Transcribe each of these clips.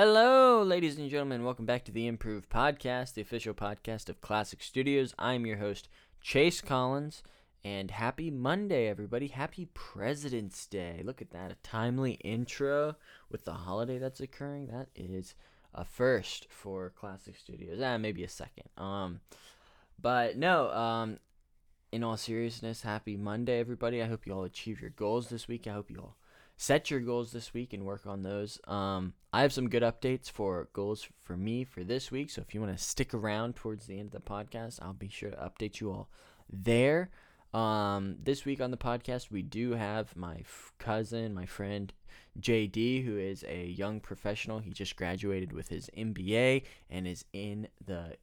Hello, ladies and gentlemen. Welcome back to the IMPROVE Podcast, the official podcast of Classic Studios. I'm your host, Chase Collins, and happy Monday, everybody. Happy President's Day. Look at that. A timely intro with the holiday that's occurring. That is a first for Classic Studios. Ah, maybe a second. Um, but no, um, in all seriousness, happy Monday, everybody. I hope you all achieve your goals this week. I hope you all set your goals this week and work on those. Um, I have some good updates for goals for me for this week. So if you want to stick around towards the end of the podcast, I'll be sure to update you all there. Um, this week on the podcast, we do have my f- cousin, my friend JD, who is a young professional. He just graduated with his MBA and is in the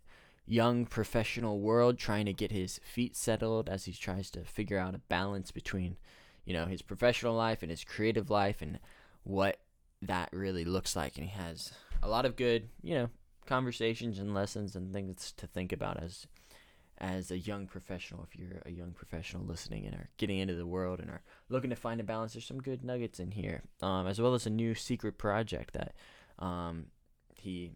young professional world trying to get his feet settled as he tries to figure out a balance between you know his professional life and his creative life and what that really looks like. And he has a lot of good you know conversations and lessons and things to think about as as a young professional if you're a young professional listening and are getting into the world and are looking to find a balance there's some good nuggets in here um, as well as a new secret project that um, he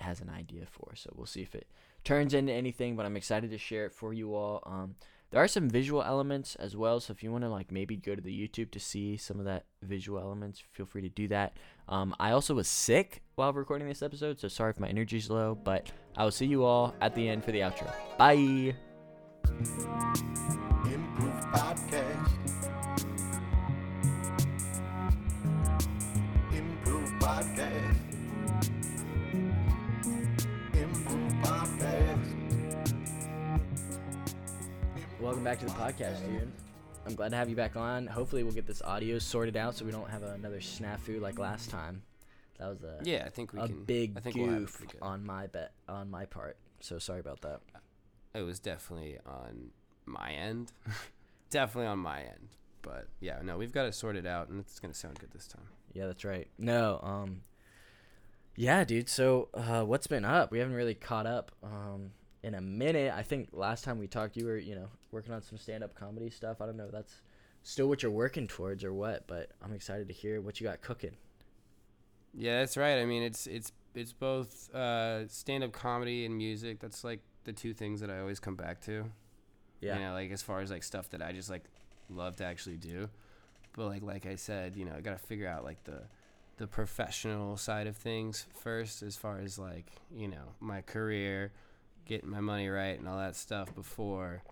has an idea for. So we'll see if it turns into anything but i'm excited to share it for you all. Um, there are some visual elements as well, so if you want to like maybe go to the YouTube to see some of that visual elements, feel free to do that. Um, I also was sick while recording this episode, so sorry if my energy's low, but I will see you all at the end for the outro. Bye. Welcome back to the podcast, dude. I'm glad to have you back on. Hopefully, we'll get this audio sorted out so we don't have another snafu like last time. That was a yeah. I think we a can, big I think goof we'll on my bet on my part. So sorry about that. It was definitely on my end, definitely on my end. But yeah, no, we've got it sorted out, and it's gonna sound good this time. Yeah, that's right. No, um, yeah, dude. So, uh, what's been up? We haven't really caught up. Um, in a minute. I think last time we talked, you were you know working on some stand up comedy stuff. I don't know if that's still what you're working towards or what, but I'm excited to hear what you got cooking. Yeah, that's right. I mean, it's it's it's both uh, stand up comedy and music. That's like the two things that I always come back to. Yeah. You know, like as far as like stuff that I just like love to actually do. But like like I said, you know, I got to figure out like the the professional side of things first as far as like, you know, my career getting my money right and all that stuff before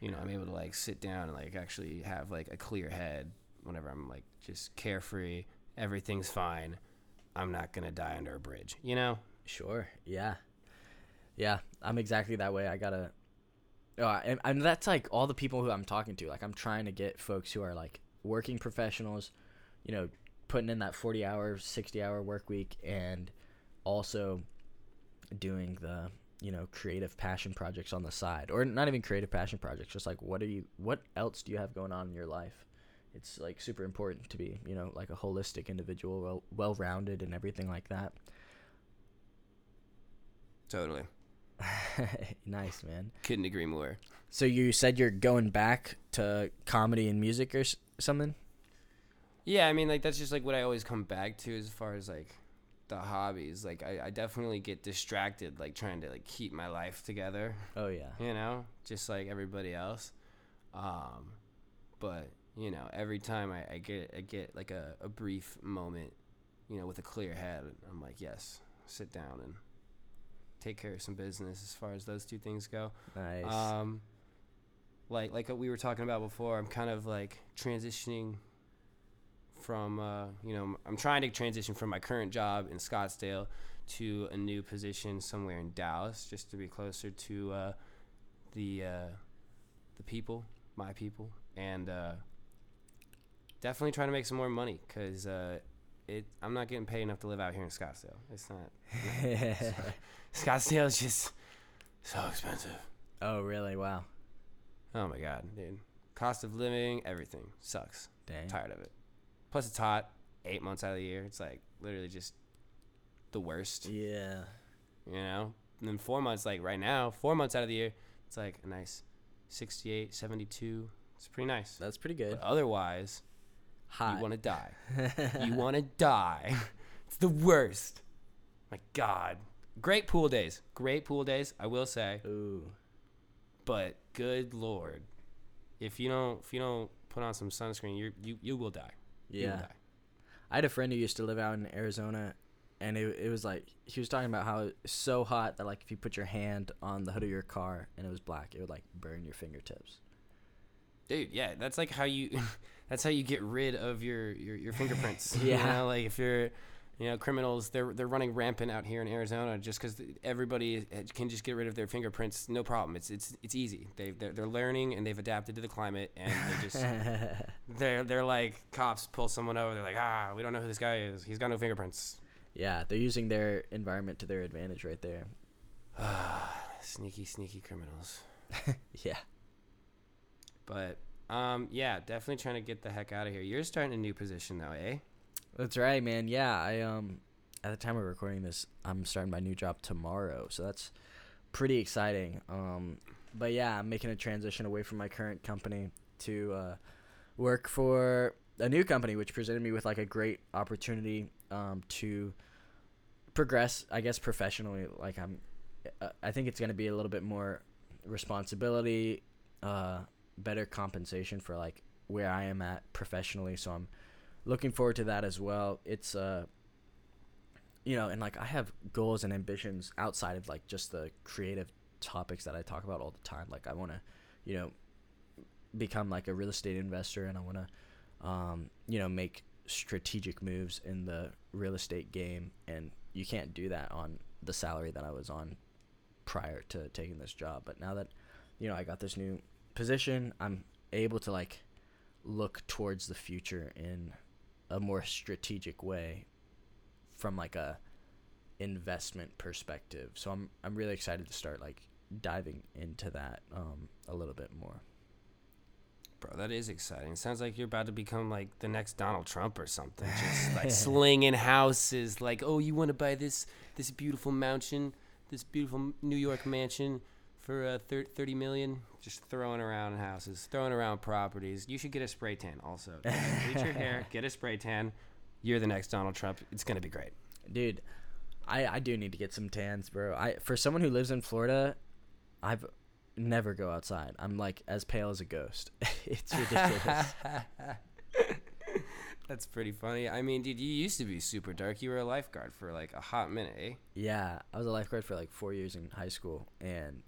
you know i'm able to like sit down and like actually have like a clear head whenever i'm like just carefree everything's fine i'm not gonna die under a bridge you know? Sure yeah. Yeah i'm exactly that way i gotta oh, and, and that's like all the people who i'm talking to like i'm trying to get folks who are like working professionals you know putting in that 40 hour 60 hour work week and also doing the you know creative passion projects on the side or not even creative passion projects just like what are you what else do you have going on in your life? It's like super important to be you know like a holistic individual well well rounded and everything like that. Totally. Nice man. Couldn't agree more. So you said you're going back to comedy and music or s- something? Yeah i mean like that's just like what i always come back to as far as like the hobbies. Like I, I definitely get distracted, like trying to like keep my life together. Oh yeah. You know, just like everybody else. Um, but you know, every time I, I get I get like a, a brief moment, you know, with a clear head, I'm like, yes, sit down and take care of some business as far as those two things go. Nice. Um, like like what we were talking about before, I'm kind of like transitioning from uh, you know I'm trying to transition from my current job in Scottsdale to a new position somewhere in Dallas, just to be closer to uh, the uh, the people, my people, and uh, definitely trying to make some more money because uh, it I'm not getting paid enough to live out here in Scottsdale. It's not. Scottsdale is just so expensive. Oh really? Wow. Oh my god, dude. Cost of living, everything sucks. Dang. Tired of it. Plus, it's hot eight months out of the year. It's like literally just the worst. Yeah. You know? And then four months, like right now, four months out of the year, it's like a nice 68, 72. It's pretty nice. That's pretty good. But otherwise, hot. you want to die. you want to die. It's the worst. My God, great pool days. Great pool days. I will say. Ooh. But good lord, if you don't if you don't put on some sunscreen, you you you will die. Yeah. I had a friend who used to live out in Arizona, and it, it was like he was talking about how it's so hot that like if you put your hand on the hood of your car and it was black, it would like burn your fingertips. Dude, yeah, that's like how you that's how you get rid of your your, your fingerprints. Yeah. You know, like if you're you know, criminals they're they're running rampant out here in Arizona just cuz everybody can just get rid of their fingerprints no problem. It's it's it's easy. They they're, they're learning and they've adapted to the climate and they just they're they're like cops pull someone over they're like, "Ah, we don't know who this guy is. He's got no fingerprints." yeah, they're using their environment to their advantage right there. sneaky sneaky criminals. Yeah. But um yeah, definitely trying to get the heck out of here. You're starting a new position though, eh? That's right, man. Yeah, I um at the time of recording this, I'm starting my new job tomorrow, so that's pretty exciting. Um but yeah, I'm making a transition away from my current company to uh work for a new company which presented me with like a great opportunity um to progress, I guess professionally. Like I'm uh, I think it's going to be a little bit more responsibility, uh better compensation for like where I am at professionally, so I'm looking forward to that as well. It's uh you know, and like I have goals and ambitions outside of like just the creative topics that I talk about all the time. Like I want to, you know, become like a real estate investor and I want to um, you know, make strategic moves in the real estate game and you can't do that on the salary that I was on prior to taking this job. But now that you know, I got this new position, I'm able to like look towards the future in a more strategic way from like a investment perspective. So I'm I'm really excited to start like diving into that um a little bit more. Bro, that is exciting. Sounds like you're about to become like the next Donald Trump or something. Just like slinging houses. Like, oh, you want to buy this this beautiful mansion, this beautiful New York mansion for uh, thir- 30 million? Just throwing around houses, throwing around properties. You should get a spray tan also. Bleach your hair, get a spray tan. You're the next Donald Trump. It's going to be great. Dude, I I do need to get some tans, bro. I for someone who lives in Florida, I've never go outside. I'm like as pale as a ghost. it's ridiculous. That's pretty funny. I mean, dude, you used to be super dark. You were a lifeguard for like a hot minute, eh? Yeah, I was a lifeguard for like four years in high school, and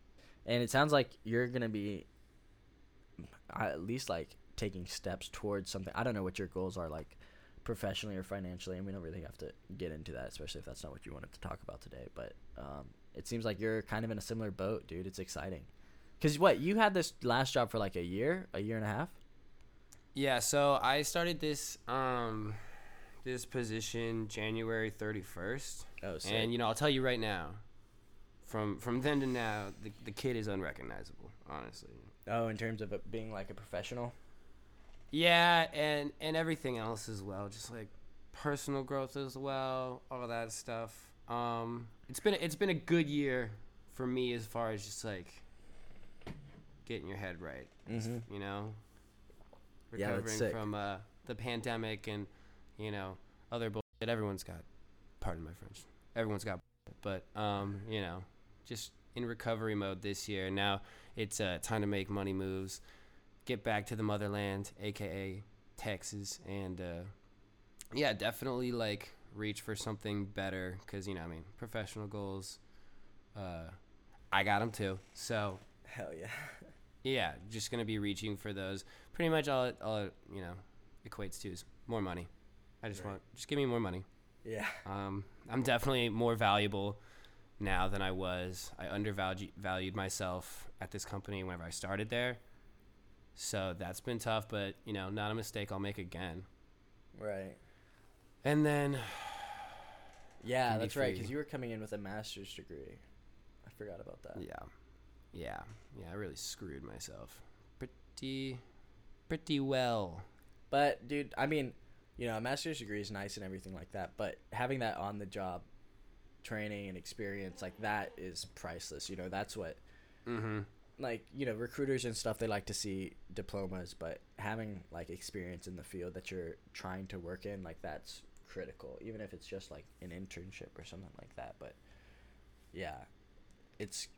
and it sounds like you're gonna be at least like taking steps towards something. I don't know what your goals are like professionally or financially, and we don't really have to get into that, especially if that's not what you wanted to talk about today. But um, it seems like you're kind of in a similar boat, dude. It's exciting. Cause what you had this last job for like a year, a year and a half. Yeah, so I started this um this position January 31st. Oh, sick. And you know, I'll tell you right now, from from then to now, the, the kid is unrecognizable, honestly. oh, in terms of it being like a professional. Yeah, and and everything else as well, just like personal growth as well, all that stuff. Um it's been it's been a good year for me as far as just like getting your head right, Mhm. you know. Yeah, Recovering sick. from uh the pandemic and you know, other bullshit everyone's got pardon my French. Everyone's got but um, you know, just in recovery mode this year. Now it's uh, time to make money moves, get back to the motherland, aka Texas, and uh, yeah, definitely like reach for something better because you know, I mean, professional goals. Uh, I got them too, so Hell yeah. yeah, just gonna be reaching for those. Pretty much all it, all it, you know equates to is more money. I just Right. want just give me more money. Yeah. Um, I'm definitely more valuable now than I was. I undervalued valued myself at this company whenever I started there. So that's been tough, but you know, not a mistake I'll make again. Right. And then Yeah, that's right. Because you were coming in with a master's degree. I forgot about that. yeah. Yeah. Yeah, I really screwed myself. Pretty pretty well. But dude, I mean, you know, a master's degree is nice and everything like that, but having that on the job training and experience like that is priceless. You know, that's what Mhm. like, you know, recruiters and stuff they like to see diplomas, but having like experience in the field that you're trying to work in, like that's critical, even if it's just like an internship or something like that. But yeah, it's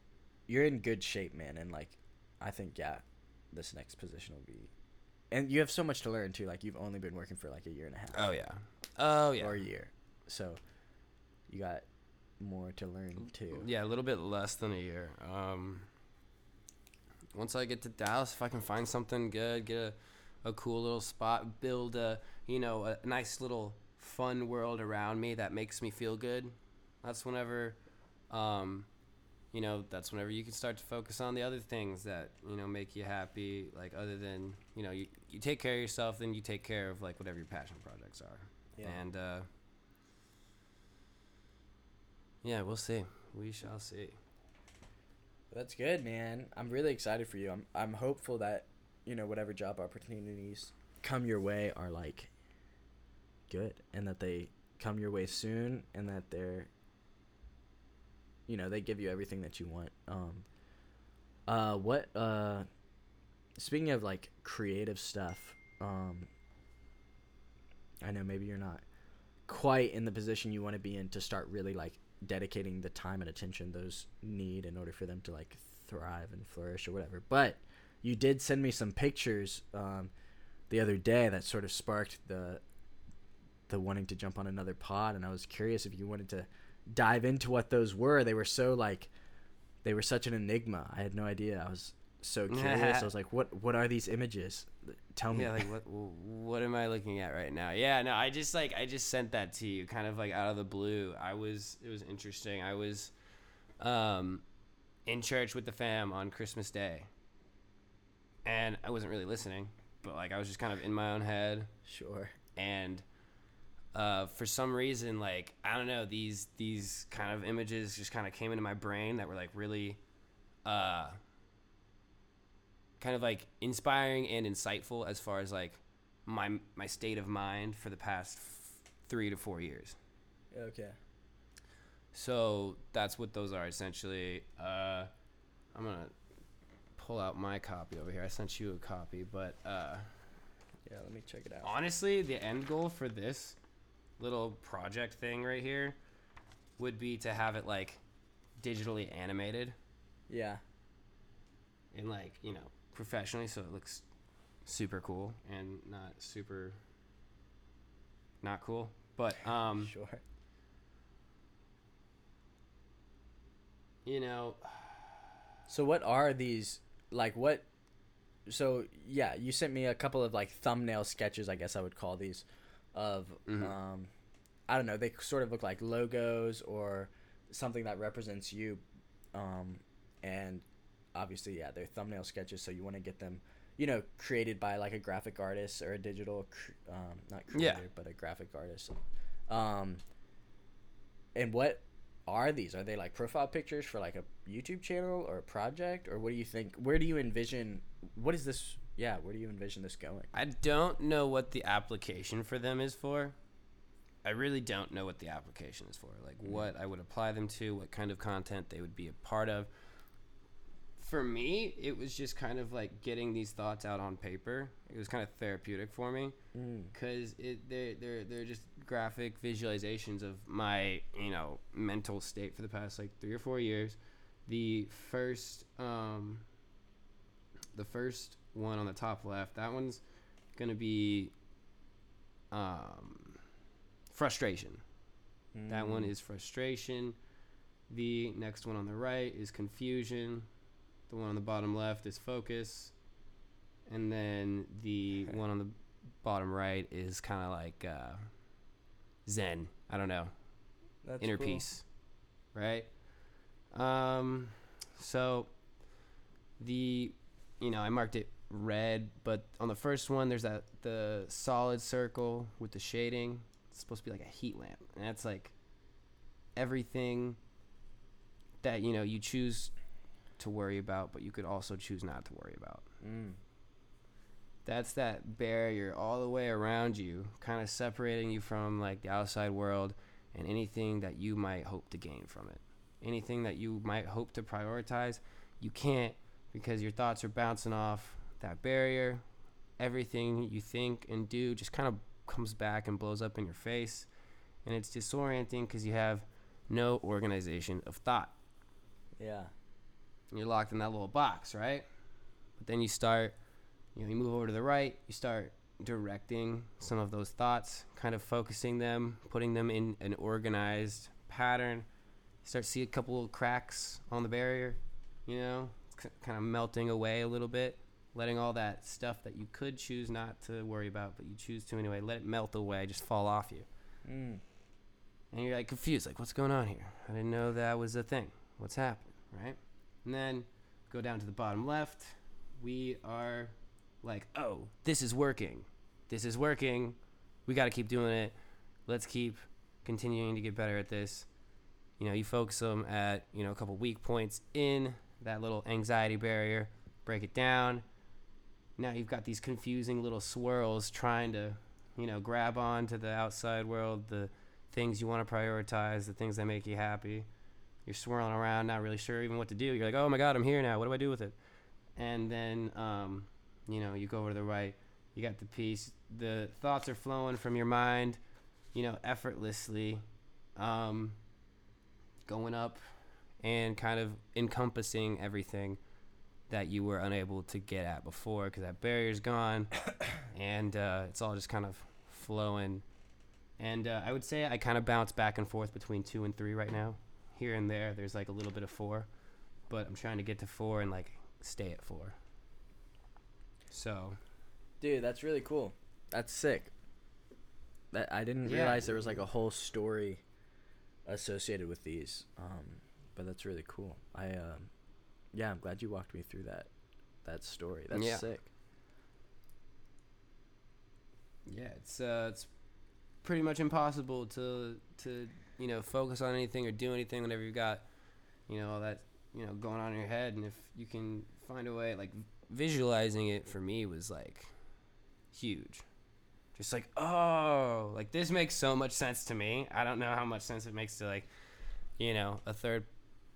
you're in good shape, man, and like I think yeah, this next position will be, and you have so much to learn too. Like you've only been working for like a year and a half. Oh yeah. Oh yeah. Or a year, so you got more to learn too. Yeah, a little bit less than a year. Um, once I get to Dallas, if I can find something good, get a, a cool little spot, build a you know a nice little fun world around me that makes me feel good. That's whenever, um, you know, that's whenever you can start to focus on the other things that you know make you happy. Like other than you know you you take care of yourself, then you take care of like whatever your passion projects are. Yeah. And uh, yeah, we'll see. We shall see. That's good, man. I'm really excited for you. I'm I'm hopeful that you know whatever job opportunities come your way are like good and that they come your way soon and that they're you know they give you everything that you want um uh what uh speaking of like creative stuff um i know maybe you're not quite in the position you want to be in to start really like dedicating the time and attention those need in order for them to like thrive and flourish or whatever. But you did send me some pictures um, the other day that sort of sparked the the wanting to jump on another pod, and I was curious if you wanted to dive into what those were. They were so like they were such an enigma. I had no idea. I was so curious. I was like, "What? What are these images? Tell me." Yeah, like what? What am I looking at right now? Yeah, no, I just like I just sent that to you, kind of like out of the blue. I was it was interesting. I was, um, in church with the fam on Christmas Day, and I wasn't really listening, but like I was just kind of in my own head. Sure. And. Uh, for some reason, like I don't know, these these kind of images just kind of came into my brain that were like really, uh, kind of like inspiring and insightful as far as like my my state of mind for the past f- three to four years. Okay. So that's what those are essentially. Uh, I'm gonna pull out my copy over here. I sent you a copy, but uh, yeah, let me check it out. Honestly, the end goal for this little project thing right here would be to have it like digitally animated. Yeah. And like you know professionally, so it looks super cool and not super not cool. But um, sure. You know. So what are these like? What? So yeah, you sent me a couple of like thumbnail sketches. I guess I would call these of mm-hmm. um, I don't know. They sort of look like logos or something that represents you. Um, and obviously, yeah, they're thumbnail sketches, so you want to get them, you know, created by like a graphic artist or a digital, um, not creator, yeah. but a graphic artist. Um, and what are these? Are they like profile pictures for like a YouTube channel or a project, or what do you think? Where do you envision? What is this? Yeah, where do you envision this going? I don't know what the application for them is for. I really don't know what the application is for. Like mm. what I would apply them to, what kind of content they would be a part of for me, it was just kind of like getting these thoughts out on paper. It was kind of therapeutic for me because mm. it they're, they're they're just graphic visualizations of my you know mental state for the past like three or four years. The first um, the first one on the top left, that one's gonna be um, frustration. Mm. That one mm. is frustration. The next one on the right is confusion the one on the bottom left is focus, and then the one on the bottom right is kind of like uh, Zen. I don't know. That's Inner cool. peace, right? Um, so the you know I marked it red, but on the first one there's that the solid circle with the shading. It's supposed to be like a heat lamp, and that's like everything that you know you choose to worry about, but you could also choose not to worry about. Mm. That's that barrier all the way around you, kind of separating you from like the outside world and anything that you might hope to gain from it. Anything that you might hope to prioritize, you can't because your thoughts are bouncing off that barrier. Everything you think and do just kind of comes back and blows up in your face. and it's disorienting because you have no organization of thought. Yeah. And you're locked in that little box, right? But then you start, you know, you move over to the right, you start directing some of those thoughts, kind of focusing them, putting them in an organized pattern. You start to see a couple of cracks on the barrier, you know, c- kind of melting away a little bit, letting all that stuff that you could choose not to worry about, but you choose to anyway, let it melt away, just fall off you. Mm. And you're like confused, like, what's going on here? I didn't know that was a thing. What's happening, right? And then go down to the bottom left. We are like, oh, this is working. This is working. We got to keep doing it. Let's keep continuing to get better at this. You know, you focus them at, you know, a couple weak points in that little anxiety barrier, break it down. Now you've got these confusing little swirls trying to, you know, grab on to the outside world, the things you want to prioritize, the things that make you happy. You're swirling around, not really sure even what to do. You're like, oh my God, I'm here now. What do I do with it? And then, um, you know, you go over to the right. You got the peace. The thoughts are flowing from your mind, you know, effortlessly, um, going up and kind of encompassing everything that you were unable to get at before because that barrier's gone and uh, it's all just kind of flowing and uh, I would say I kind of bounce back and forth between two and three right now. Here and there, there's like a little bit of four, but I'm trying to get to four and like stay at four. So, dude, that's really cool. That's sick. That I didn't yeah. realize there was like a whole story associated with these. Um, but that's really cool. I um, yeah, I'm glad you walked me through that that story. That's yeah. sick. Yeah, it's uh, it's pretty much impossible to to you know focus on anything or do anything whenever you've got you know all that you know going on in your head. And if you can find a way like visualizing it for me was like huge. Just like oh like this makes so much sense to me. I don't know how much sense it makes to like you know a third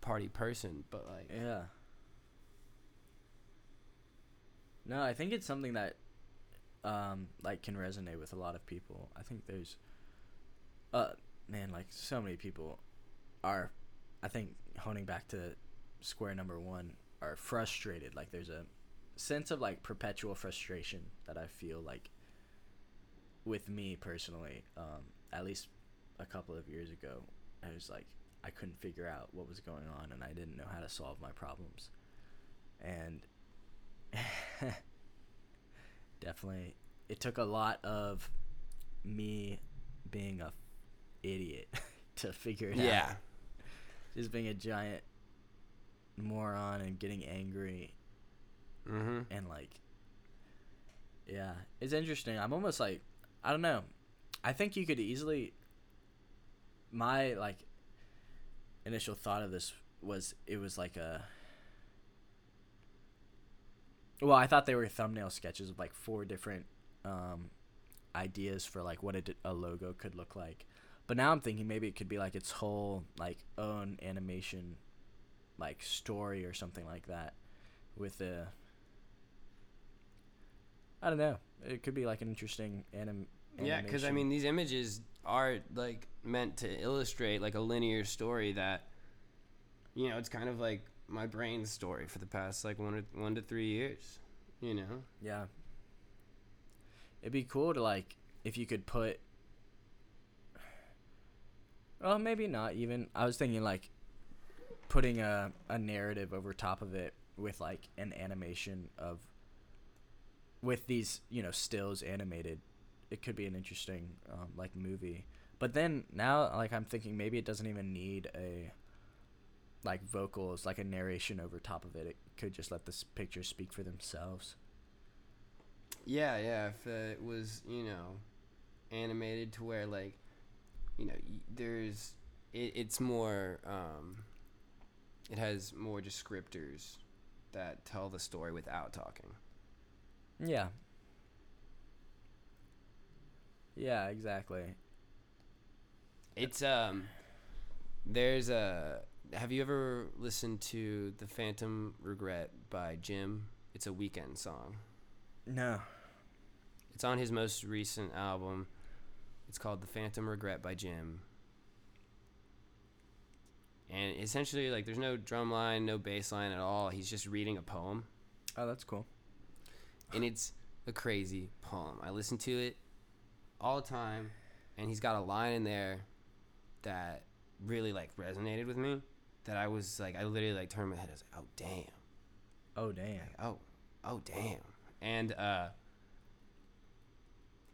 party person but like yeah. No i think it's something that um, like can resonate with a lot of people. I think there's, uh, man, like so many people are, I think honing back to square number one are frustrated. Like there's a sense of like perpetual frustration that I feel like with me personally. Um, at least a couple of years ago, I was like I couldn't figure out what was going on and I didn't know how to solve my problems, and. definitely it took a lot of me being a idiot to figure it out. yeah. out. Just being a giant moron and getting angry. Mm-hmm. And like yeah, it's interesting. I'm almost like I don't know. I think you could easily my like initial thought of this was it was like a well, I thought they were thumbnail sketches of like four different um, ideas for like what a, a logo could look like. But now I'm thinking maybe it could be like its whole like own animation, like story or something like that, with a. I don't know. It could be like an interesting anim. Yeah, because I mean, these images are like meant to illustrate like a linear story that, you know, it's kind of like my brain's story for the past like one or one to three years. You know. Yeah. It'd be cool to like if you could put. Well, maybe not even. I was thinking like putting a a narrative over top of it with like an animation of with these you know stills animated it could be an interesting um, like movie but then now like i'm thinking maybe it doesn't even need a like vocals, like a narration over top of it. It could just let the picture speak for themselves. Yeah, yeah. If uh, it was, you know, animated to where like, you know, there's, it, it's more, um, it has more descriptors that tell the story without talking. Yeah. Yeah, exactly. It's um there's a have you ever listened to The Phantom Regret by Jim? It's a Weeknd song. No. It's on his most recent album. It's called "The Phantom Regret" by Jim. And essentially, like, there's no drum line, no bass line at all. He's just reading a poem. Oh, that's cool. And it's a crazy poem. I listen to it all the time, and he's got a line in there that really like resonated with me. That I was like, I literally like turned my head. I was like, oh damn. Oh damn. Like, oh, oh damn. And uh,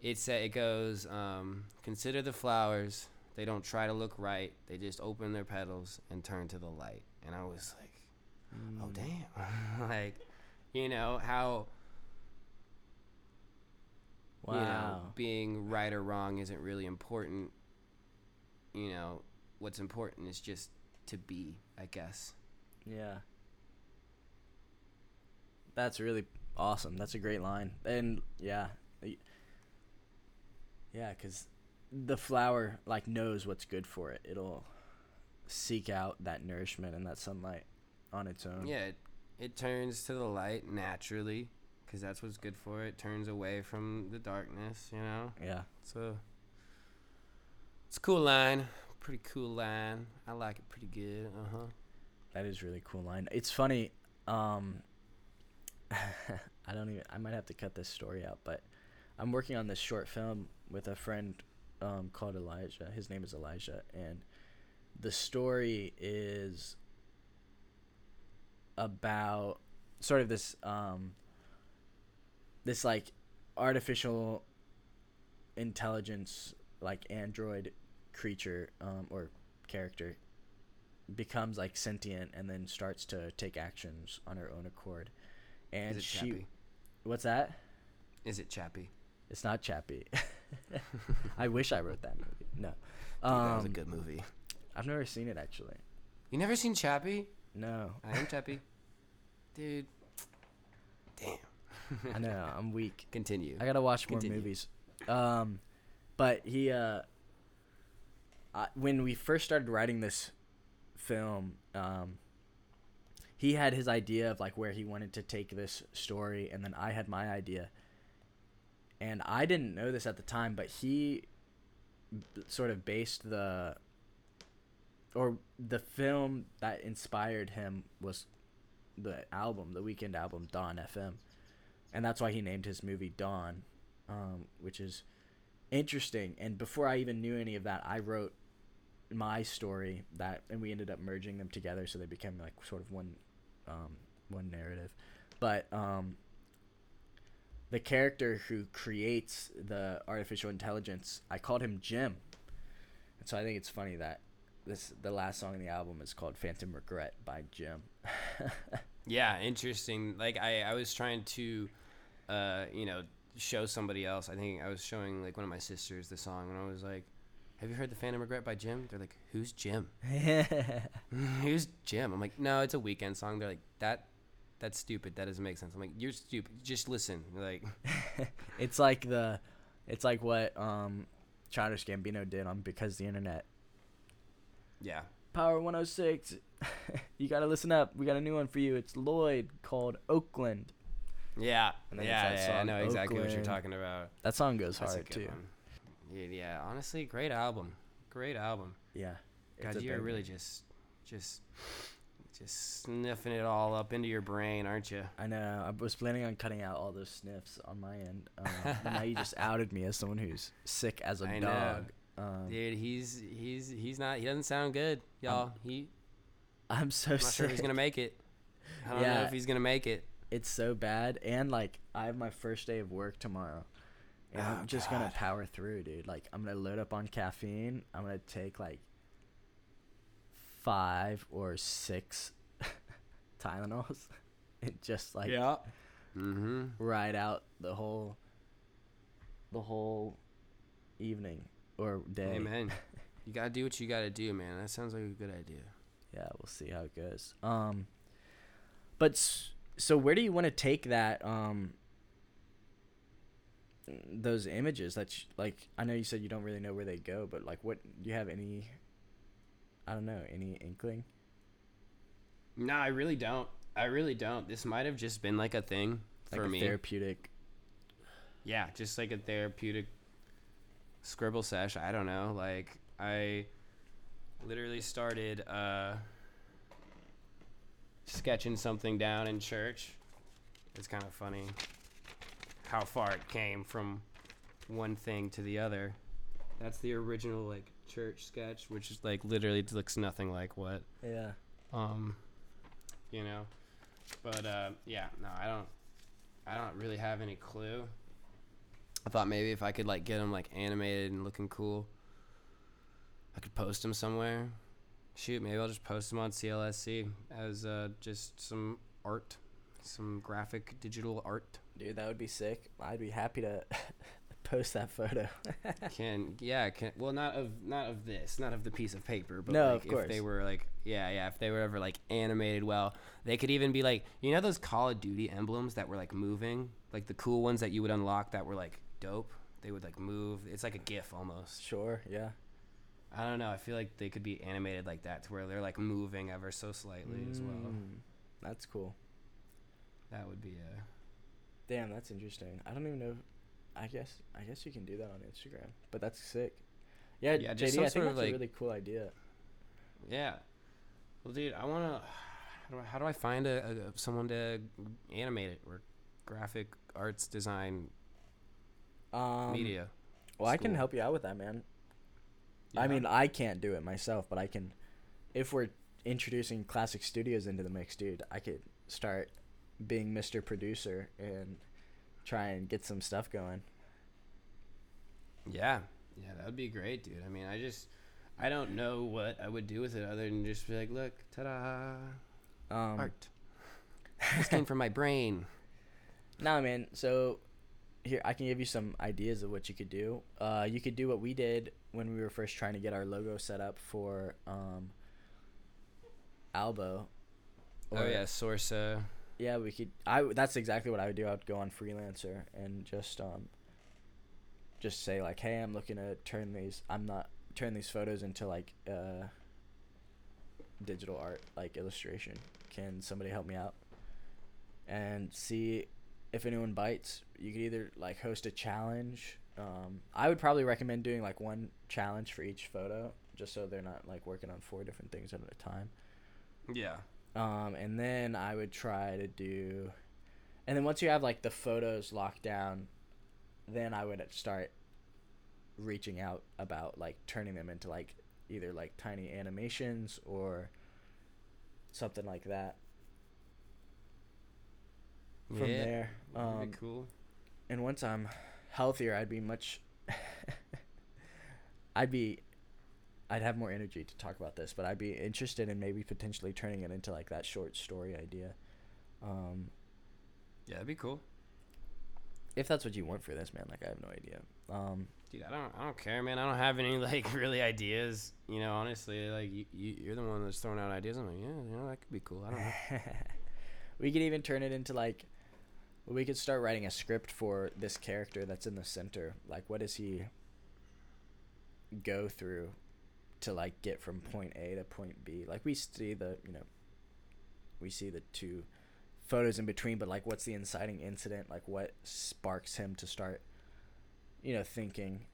it said it goes, um, consider the flowers. They don't try to look right. They just open their petals and turn to the light. And I was like, oh Mm. damn. like, you know how Wow. you know, being right or wrong isn't really important. You know, what's important is just to be, I guess. Yeah. That's really awesome. That's a great line. And yeah. Yeah, cuz the flower like knows what's good for it. It'll seek out that nourishment and that sunlight on its own. Yeah, it, it turns to the light naturally because that's what's good for it. Turns away from the darkness, you know? Yeah. So it's a cool line. Pretty cool line. I like it pretty good. Uh huh. That is really cool line. It's funny. Um, I don't even. I might have to cut this story out, but I'm working on this short film with a friend um, called Elijah. His name is Elijah, and the story is about sort of this um, this like artificial intelligence like android creature um, or character becomes like sentient and then starts to take actions on her own accord. And Is it she, Chappie? what's that? Is it Chappie? It's not Chappie. I wish I wrote that movie. No, Dude, that was a Um, good movie. I've never seen it actually. You never seen Chappie? No, I am Chappie. Dude. Damn. I know I'm weak. Continue. I gotta watch more Continue. movies. Um, but he, uh, I, when we first started writing this film, um, he had his idea of like where he wanted to take this story, and then I had my idea. And I didn't know this at the time, but he sort of based the or the film that inspired him was the album, the Weeknd album Dawn FM. And that's why he named his movie Dawn, um, which is interesting. And before I even knew any of that, I wrote my story that and we ended up merging them together so they became like sort of one um, one narrative. But um, the character who creates the artificial intelligence, I called him Jim. And so I think it's funny that this the last song in the album is called Phantom Regret by Jim. Yeah, interesting. Like I, I was trying to, uh, you know, show somebody else. I think I was showing like one of my sisters the song, and I was like, "Have you heard the Phantom Regret by Jim?" They're like, "Who's Jim? Who's Jim?" I'm like, "No, it's a Weeknd song." They're like, "That, that's stupid. That doesn't make sense." I'm like, "You're stupid. Just listen." Like, it's like the it's like what um Childish Gambino did on Because the Internet. yeah, Power 106. you got to listen up. We got a new one for you. It's Lloyd called Oakland. yeah, And then it's yeah, yeah. I know exactly what you're talking about. That song goes That's hard too. one. Yeah, yeah, honestly, great album. Great album. Yeah. God, you're really just, just, just sniffing it all up into your brain, aren't you? I know. I was planning on cutting out all those sniffs on my end. Um, now you just outed me as someone who's sick as a I know. dog. Um, Dude, he's he's he's not. He doesn't sound good, y'all. he. I'm so I'm not sick. sure if he's gonna make it. I don't know if he's gonna make it. it's so bad and like i have my first day of work tomorrow and Oh, i'm just gonna power through dude like i'm gonna load up on caffeine i'm gonna take like five or six tylenols and just like yeah. Mm-hmm. ride out the whole the whole evening or day Hey man, you gotta do what you gotta do, man. That sounds like a good idea. yeah we'll see how it goes um but so where do you want to take that um those images that sh- like i know you said you don't really know where they go but like what do you have any i don't know any inkling No, I really don't. I really don't. This might have just been like a thing like for a me. therapeutic yeah, just like a therapeutic scribble sesh. I don't know. Like I literally started uh, sketching something down in church. It's kind of funny how far it came from one thing to the other. That's the original like church sketch, which is like literally looks nothing like what. Yeah. Um, you know, but uh, yeah, no, I don't. I don't really have any clue. I thought maybe if I could like get them like animated and looking cool, I could post them somewhere. Shoot, maybe I'll just post them on CLSC as uh, just some art, some graphic digital art. Dude, that would be sick. I'd be happy to post that photo. can yeah, can well not of not of this, not of the piece of paper, but no, like of course. if they were like yeah, yeah, if they were ever like animated well, they could even be like you know those Call of Duty emblems that were like moving, like the cool ones that you would unlock that were like dope. They would like move. It's like a GIF almost. Sure. Yeah. I don't know. I feel like they could be animated like that to where they're like moving ever so slightly mm, as well. Mm, that's cool. That would be a. Damn, that's interesting. I don't even know. I guess I guess you can do that on Instagram, but that's sick. Yeah, yeah JD, I think that's like, a really cool idea. Yeah. Well, dude, I wanna. How do I, how do I find a, a someone to animate it or graphic arts design um, media. Well, I can help you out with that, man. Yeah. I mean, I can't do it myself, but I can. If we're introducing Classic Studios into the mix, dude, I could start being Mr. Producer and try and get some stuff going. Yeah, yeah, that would be great, dude. I mean, I just, I don't know what I would do with it other than just be like, look, ta-da, um, art. this came from my brain. Nah, man. So here I can give you some ideas of what you could do. Uh, you could do what we did when we were first trying to get our logo set up for um, Albo. Oh, or, yeah, source. Yeah, we could. I that's exactly what I would do. I would go on freelancer and just um, just say like, hey, I'm looking to turn these. I'm not turn these photos into like uh, digital art, like illustration. Can somebody help me out? And see if anyone bites, you could either like host a challenge. Um, I would probably recommend doing like one challenge for each photo, just so they're not like working on four different things at a time. Yeah. Um, and then I would try to do, and then once you have like the photos locked down, then I would start reaching out about like turning them into like either like tiny animations or something like that from yeah, there. Um, cool. And once I'm healthier, I'd be much. I'd be, I'd have more energy to talk about this, but I'd be interested in maybe potentially turning it into like that short story idea. Um, yeah, that'd be cool. If that's what you want for this, man, like I have no idea. Um, Dude, I don't, I don't care, man. I don't have any like really ideas. You know, honestly, like you, you you're the one that's throwing out ideas. I'm like, yeah, you know, that could be cool. I don't know. we could even turn it into like we could start writing a script for this character that's in the center. Like, what does he go through to like get from point A to point B? Like, we see the you know, we see the two photos in between, but like, what's the inciting incident? Like, what sparks him to start, you know, thinking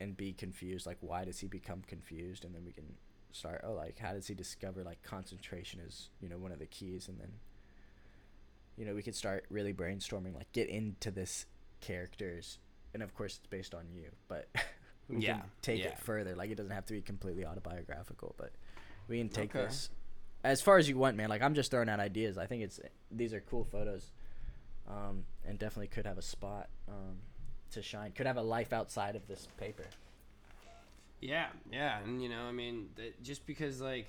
and be confused? Like, why does he become confused? And then we can start. Oh, like, how does he discover like concentration is you know one of the keys, and then you know, we could start really brainstorming, like get into this characters, and of course it's based on you, but we yeah, can take yeah. it further. Like it doesn't have to be completely autobiographical, but we can take okay. this as far as you want, man. Like I'm just throwing out ideas. I think it's these are cool photos, um, and definitely could have a spot um, to shine. Could have a life outside of this paper. Yeah, yeah, and you know, I mean, just because like,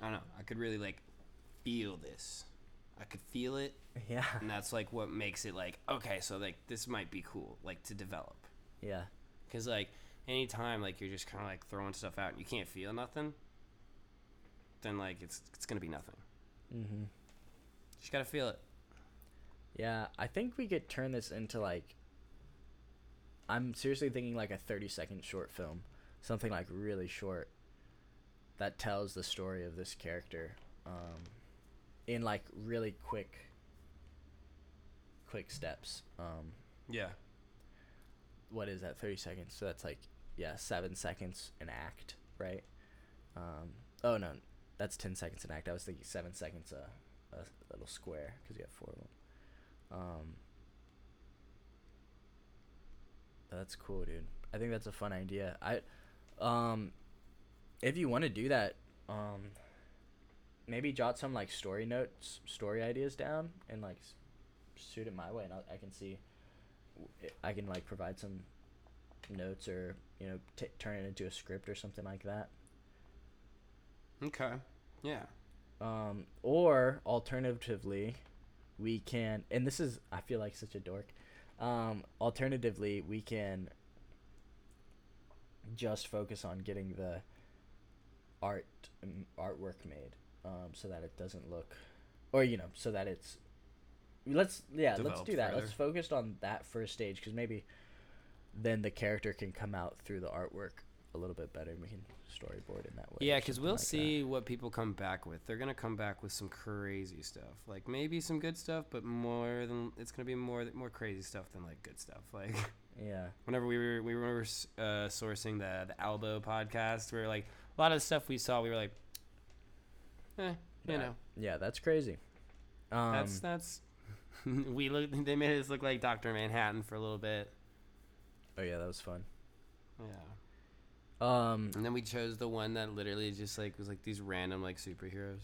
I don't know, I could really like feel this I could feel it. Yeah. And that's like what makes it like okay, so like this might be cool, like to develop. Yeah. Cause like anytime like you're just kind of like throwing stuff out and you can't feel nothing, then like it's it's gonna be nothing. Mm-hmm. Just gotta feel it. Yeah, I think we could turn this into like. I'm seriously thinking like a 30 second short film, something like really short. That tells the story of this character. Um, in like really quick quick steps. Um, yeah. What is that? Thirty seconds. So that's like yeah, seven seconds an act, right? Um, oh no, that's ten seconds an act. I was thinking seven seconds a, a little square because you have four of them. Um, that's cool, dude. I think that's a fun idea. I, um, if you want to do that, um, maybe jot some like story notes, story ideas down, and like shoot it my way, and I'll, I can see. I can like provide some notes or you know t- turn it into a script or something like that. Okay. Yeah. Um, or alternatively, we can, and this is I feel like such a dork. Um, alternatively, we can just focus on getting the art artwork made, um, so that it doesn't look, or you know, so that it's. Let's yeah, let's do that. Further. Let's focus on that first stage because maybe then the character can come out through the artwork a little bit better we can storyboard in that way. Yeah, because we'll like see that. what people come back with. They're gonna come back with some crazy stuff, like maybe some good stuff, but more than it's gonna be more more crazy stuff than like good stuff. Like yeah, whenever we were we were uh, sourcing the the Albo podcast, we were like a lot of the stuff we saw, we were like, eh, you know, yeah, that's crazy. Um, that's that's we look. They made us look like Doctor Manhattan for a little bit. Oh yeah, that was fun. Yeah. Um, and then we chose the one that literally just like was like these random like superheroes.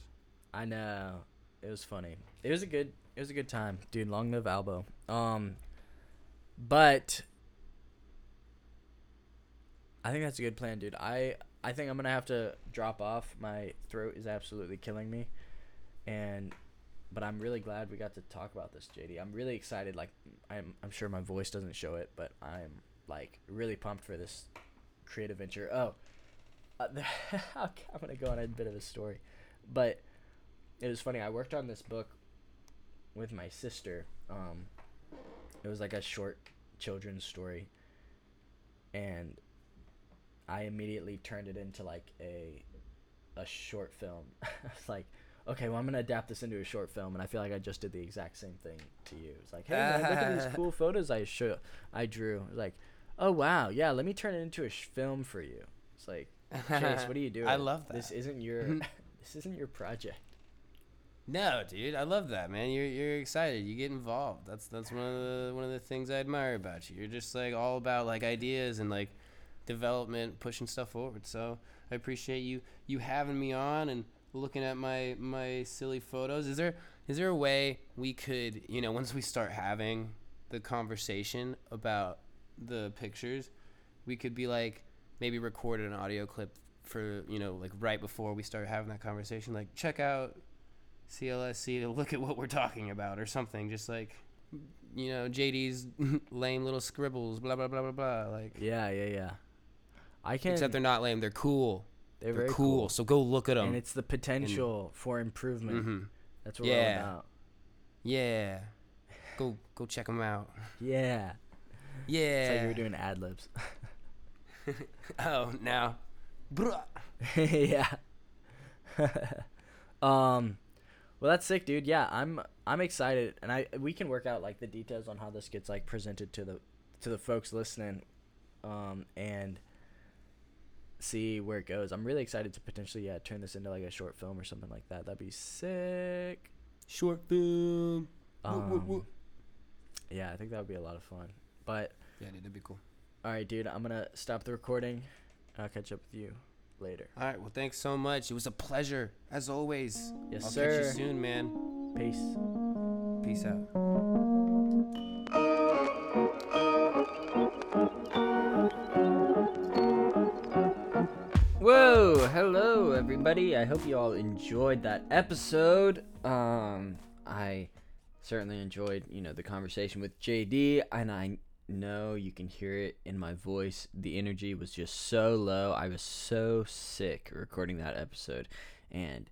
I know. It was funny. It was a good. It was a good time, dude. Long live Albo. Um, but I think that's a good plan, dude. I I think I'm gonna have to drop off. My throat is absolutely killing me, and but I'm really glad we got to talk about this, JD. I'm really excited. Like I'm I'm sure my voice doesn't show it, but I'm like really pumped for this creative venture. Oh, uh, I'm gonna go on a bit of a story, but it was funny. I worked on this book with my sister. Um, it was like a short children's story, and I immediately turned it into like a a short film. it's like, okay, well I'm gonna adapt this into a short film, and I feel like I just did the exact same thing to you. It's like, hey man, look at these cool photos I show I drew. It's like, oh wow, yeah, let me turn it into a sh- film for you. It's like, Chase, what are you doing? I love that. This isn't your mm-hmm. this isn't your project. No, dude, I love that, man. You're you're excited. You get involved. That's that's one of the one of the things I admire about you. You're just like all about like ideas and like development, pushing stuff forward. So I appreciate you you having me on and looking at my my silly photos. Is there is there a way we could you know once we start having the conversation about the pictures, we could be like maybe record an audio clip for you know like right before we start having that conversation. Like check out CLSC to look at what we're talking about or something. Just like you know JD's lame little scribbles, blah blah blah blah blah. Like yeah yeah yeah. I can't except they're not lame. They're cool. They're, they're cool. cool. So go look at them. And it's the potential and, for improvement. Mm-hmm. That's what yeah. we're all about. Yeah. Go go check them out. Yeah. Yeah. It's like you were doing ad libs. oh, now. yeah. um well that's sick dude yeah i'm i'm excited and i we can work out like the details on how this gets like presented to the to the folks listening um and see where it goes i'm really excited to potentially yeah turn this into like a short film or something like that that'd be sick short film um, yeah i think that would be a lot of fun but yeah, dude, that'd be cool. All right, dude. I'm gonna stop the recording. I'll catch up with you later. All right. Well, thanks so much. It was a pleasure, as always. Yes, I'll sir. Catch you soon, man. Peace. Peace out. Hello everybody. I hope you all enjoyed that episode. Um I certainly enjoyed, you know, the conversation with JD, and I know you can hear it in my voice. The energy was just so low. I was so sick recording that episode, and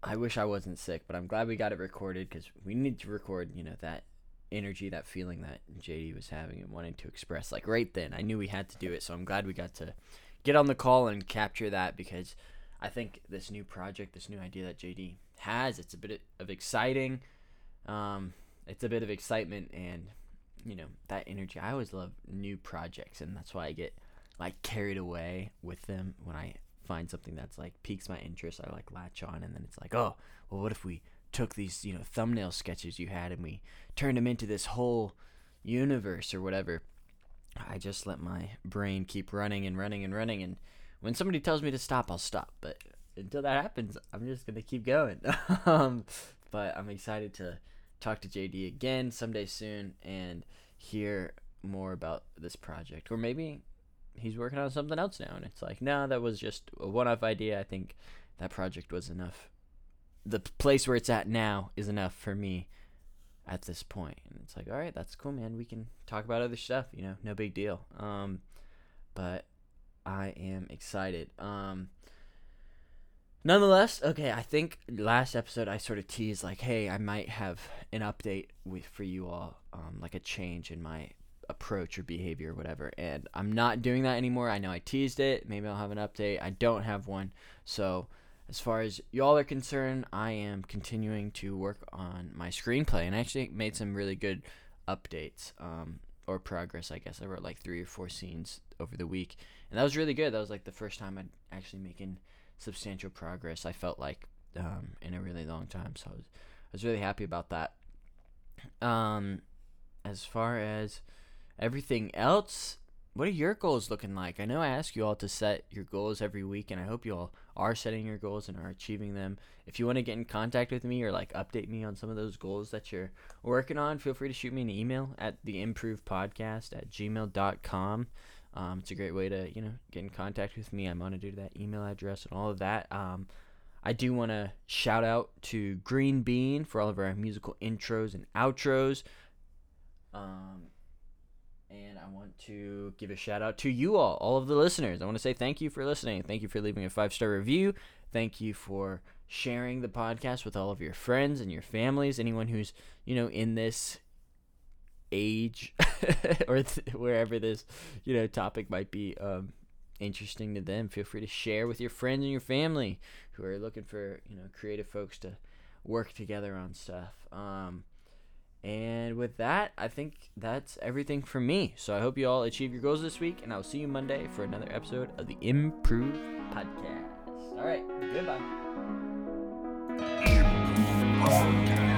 I wish I wasn't sick, but I'm glad we got it recorded because we need to record, you know, that energy, that feeling that JD was having and wanting to express. Like right then, I knew we had to do it, so I'm glad we got to get on the call and capture that because I think this new project, this new idea that JD has, it's a bit of exciting um, it's a bit of excitement and you know that energy. I always love new projects, and that's why I get like carried away with them when I find something that's like piques my interest. I like latch on, and then it's like, oh, well, what if we took these you know thumbnail sketches you had and we turned them into this whole universe or whatever. I just let my brain keep running and running and running, and when somebody tells me to stop, I'll stop. But until that happens, I'm just gonna keep going. um, but I'm excited to talk to JD again someday soon and hear more about this project, or maybe he's working on something else now, and it's like, no, that was just a one-off idea. I think that project was enough. The place where it's at now is enough for me at this point. And it's like, all right, that's cool, man. We can talk about other stuff, you know, no big deal. Um, but I am excited. Um, nonetheless, okay, I think last episode I sort of teased like, hey, I might have an update with for you all, um, like a change in my approach or behavior or whatever. And I'm not doing that anymore. I know I teased it. Maybe I'll have an update. I don't have one. So as far as y'all are concerned, I am continuing to work on my screenplay and I actually made some really good updates um, or progress, I guess. I wrote like three or four scenes over the week, and that was really good. That was like the first time I'd actually making substantial progress. I felt like um, in a really long time, so I was I was really happy about that. Um, as far as everything else, what are your goals looking like? I know I ask you all to set your goals every week, and I hope you all are setting your goals and are achieving them. If you want to get in contact with me or like update me on some of those goals that you're working on, feel free to shoot me an email at the improve podcast at gmail.com. Um, it's a great way to, you know, get in contact with me. I'm monitored that email address and all of that. Um, I do want to shout out to Green Bean for all of our musical intros and outros. Um, and I want to give a shout out to you all, all of the listeners. I want to say thank you for listening. Thank you for leaving a five star review. Thank you for sharing the podcast with all of your friends and your families. Anyone who's, you know, in this age or th- wherever this, you know, topic might be um, interesting to them, feel free to share with your friends and your family who are looking for, you know, creative folks to work together on stuff. Um, and with that, I think that's everything from me. So I hope you all achieve your goals this week, and I'll see you Monday for another episode of the Improve Podcast. All right, goodbye. Podcast.